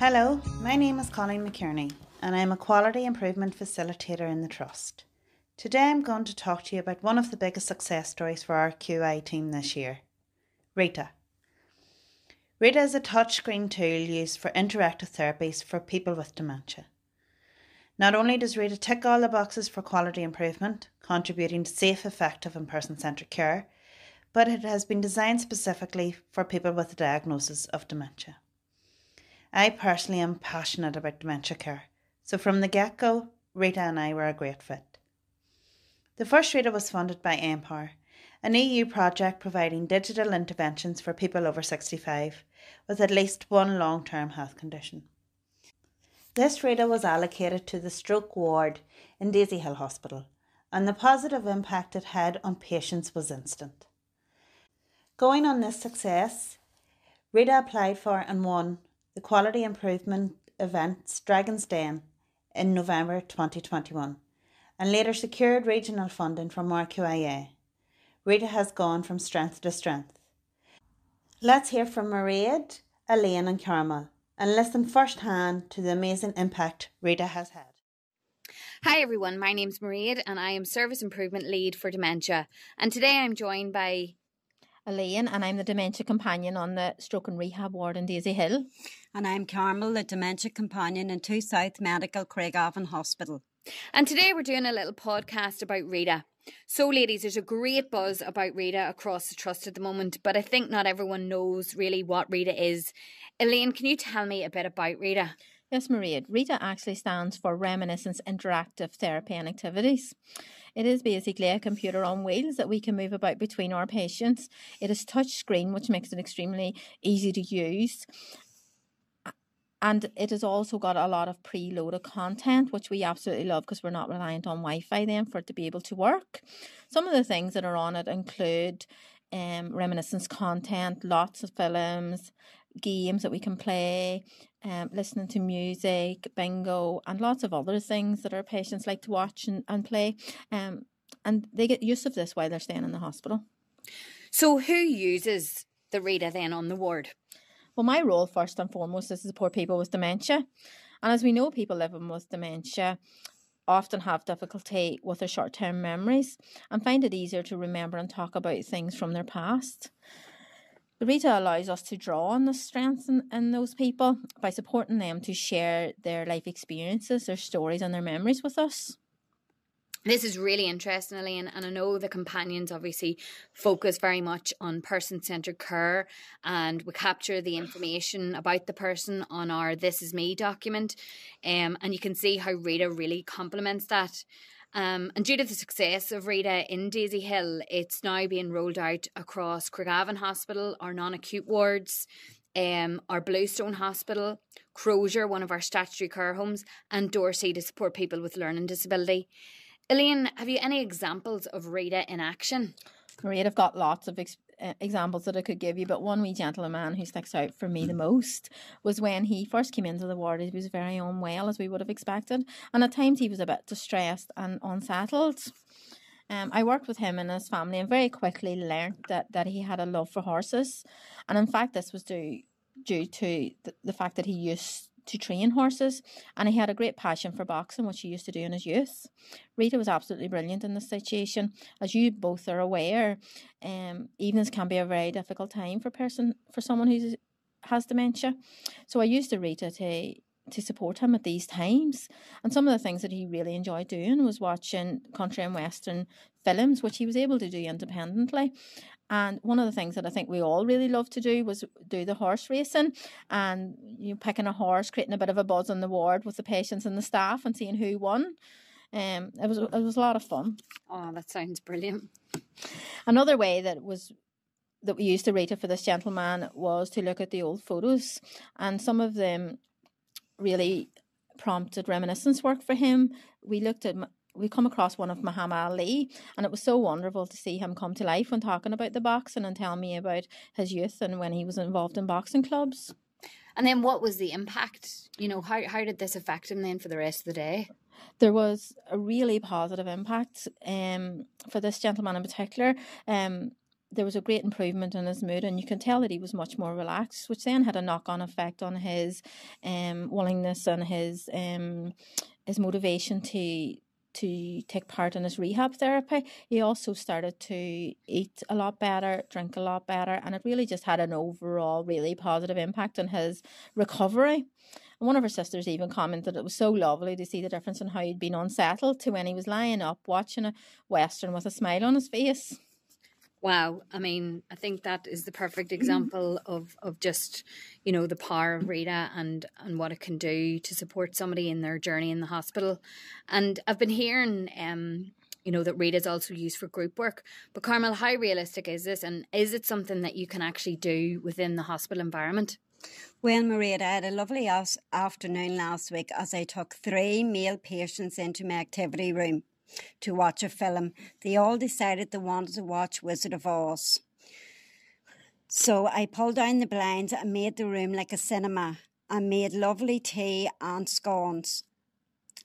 Hello, my name is Colleen McKierney and I'm a quality improvement facilitator in the Trust. Today I'm going to talk to you about one of the biggest success stories for our QI team this year Rita. Rita is a touchscreen tool used for interactive therapies for people with dementia. Not only does Rita tick all the boxes for quality improvement, contributing to safe, effective, and person centred care, but it has been designed specifically for people with a diagnosis of dementia. I personally am passionate about dementia care, so from the get go, Rita and I were a great fit. The first Rita was funded by Empower, an EU project providing digital interventions for people over 65 with at least one long term health condition. This Rita was allocated to the stroke ward in Daisy Hill Hospital, and the positive impact it had on patients was instant. Going on this success, Rita applied for and won the Quality Improvement event Dragon's Den in November 2021 and later secured regional funding from RQIA. Rita has gone from strength to strength. Let's hear from Mairead, Elaine, and Carmel and listen firsthand to the amazing impact Rita has had. Hi everyone, my name's Mairead and I am Service Improvement Lead for Dementia. And today I'm joined by Elaine, and I'm the dementia companion on the stroke and rehab ward in Daisy Hill. And I'm Carmel, the dementia companion in Two South Medical Craigavon Hospital. And today we're doing a little podcast about Rita. So, ladies, there's a great buzz about Rita across the trust at the moment, but I think not everyone knows really what Rita is. Elaine, can you tell me a bit about Rita? Yes, Maria. Rita actually stands for Reminiscence Interactive Therapy and Activities. It is basically a computer on wheels that we can move about between our patients. It is touch screen, which makes it extremely easy to use. And it has also got a lot of preloaded content, which we absolutely love because we're not reliant on Wi Fi then for it to be able to work. Some of the things that are on it include um, reminiscence content, lots of films, games that we can play, um, listening to music, bingo, and lots of other things that our patients like to watch and, and play. Um, and they get use of this while they're staying in the hospital. So, who uses the Rita then on the ward? Well, my role, first and foremost, is to support people with dementia. And as we know, people living with dementia often have difficulty with their short term memories and find it easier to remember and talk about things from their past. The Rita allows us to draw on the strengths in, in those people by supporting them to share their life experiences, their stories, and their memories with us. This is really interesting, Elaine, and I know the companions obviously focus very much on person centered care and we capture the information about the person on our This Is Me document. Um, and you can see how Rita really complements that. Um, and due to the success of Rita in Daisy Hill, it's now being rolled out across Craigavon Hospital, our non acute wards, um, our Bluestone Hospital, Crozier, one of our statutory care homes, and Dorsy to support people with learning disability. Elaine, have you any examples of Rita in action? Maria, I've got lots of ex- examples that I could give you, but one wee gentleman who sticks out for me the most was when he first came into the ward. He was very unwell, as we would have expected, and at times he was a bit distressed and unsettled. Um, I worked with him and his family and very quickly learned that, that he had a love for horses. And in fact, this was due, due to the, the fact that he used to train horses, and he had a great passion for boxing, which he used to do in his youth. Rita was absolutely brilliant in this situation. As you both are aware, um, evenings can be a very difficult time for person for someone who has dementia. So I used to Rita to to support him at these times. And some of the things that he really enjoyed doing was watching country and western films, which he was able to do independently. And one of the things that I think we all really loved to do was do the horse racing and you know, picking a horse, creating a bit of a buzz on the ward with the patients and the staff and seeing who won. Um, it was it was a lot of fun. Oh, that sounds brilliant. Another way that was that we used to Rita for this gentleman was to look at the old photos, and some of them really prompted reminiscence work for him. We looked at we come across one of Muhammad Ali, and it was so wonderful to see him come to life when talking about the boxing and telling me about his youth and when he was involved in boxing clubs. And then, what was the impact? You know, how how did this affect him then for the rest of the day? There was a really positive impact um, for this gentleman in particular. Um, there was a great improvement in his mood, and you can tell that he was much more relaxed, which then had a knock on effect on his um, willingness and his um, his motivation to to take part in his rehab therapy. He also started to eat a lot better, drink a lot better, and it really just had an overall really positive impact on his recovery. And one of her sisters even commented it was so lovely to see the difference in how he'd been unsettled to when he was lying up watching a western with a smile on his face. Wow. I mean, I think that is the perfect example of, of just, you know, the power of Rita and, and what it can do to support somebody in their journey in the hospital. And I've been hearing, um, you know, that Rita is also used for group work. But Carmel, how realistic is this? And is it something that you can actually do within the hospital environment? Well, Maria, I had a lovely afternoon last week as I took three male patients into my activity room to watch a film. They all decided they wanted to watch Wizard of Oz. So I pulled down the blinds and made the room like a cinema I made lovely tea and scones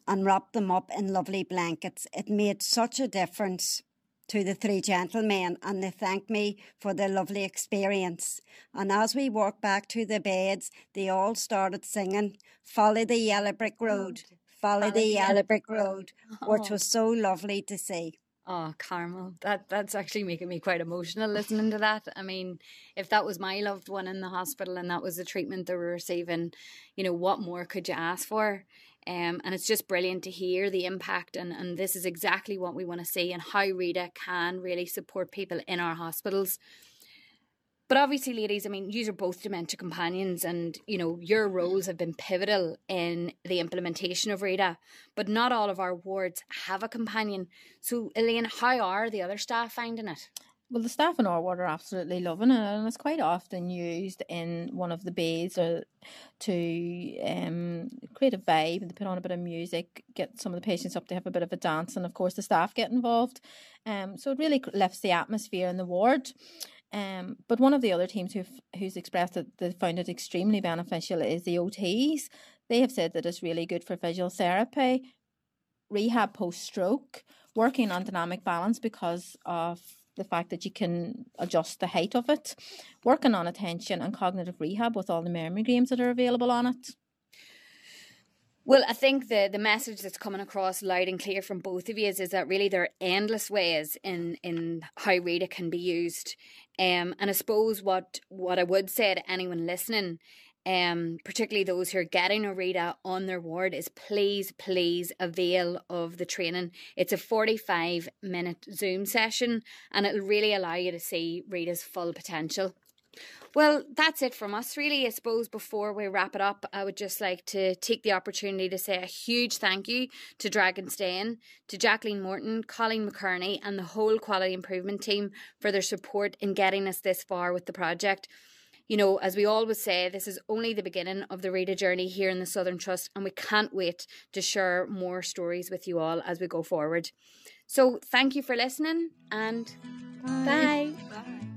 and wrapped them up in lovely blankets. It made such a difference to the three gentlemen and they thanked me for their lovely experience. And as we walked back to the beds, they all started singing, Follow the Yellow Brick Road yellow brick road, which was so lovely to see. Oh, Carmel, that that's actually making me quite emotional listening to that. I mean, if that was my loved one in the hospital and that was the treatment they were receiving, you know, what more could you ask for? Um, and it's just brilliant to hear the impact, and, and this is exactly what we want to see, and how Rita can really support people in our hospitals. But obviously, ladies, I mean, you are both dementia companions, and you know your roles have been pivotal in the implementation of Rita. But not all of our wards have a companion. So, Elaine, how are the other staff finding it? Well, the staff in our ward are absolutely loving it, and it's quite often used in one of the bays or to um, create a vibe. They put on a bit of music, get some of the patients up to have a bit of a dance, and of course, the staff get involved. Um, so it really lifts the atmosphere in the ward. Um, but one of the other teams who've who's expressed that they found it extremely beneficial is the OTs. They have said that it's really good for visual therapy, rehab post stroke, working on dynamic balance because of the fact that you can adjust the height of it, working on attention and cognitive rehab with all the memory games that are available on it. Well, I think the the message that's coming across loud and clear from both of you is, is that really there are endless ways in in how Rita can be used. Um, and I suppose what what I would say to anyone listening, um, particularly those who are getting a Rita on their ward, is please, please avail of the training. It's a forty five minute Zoom session, and it'll really allow you to see Rita's full potential. Well, that's it from us, really. I suppose before we wrap it up, I would just like to take the opportunity to say a huge thank you to Dragon's Den, to Jacqueline Morton, Colleen McKerney, and the whole quality improvement team for their support in getting us this far with the project. You know, as we always say, this is only the beginning of the Rita journey here in the Southern Trust, and we can't wait to share more stories with you all as we go forward. So, thank you for listening, and bye. bye. bye.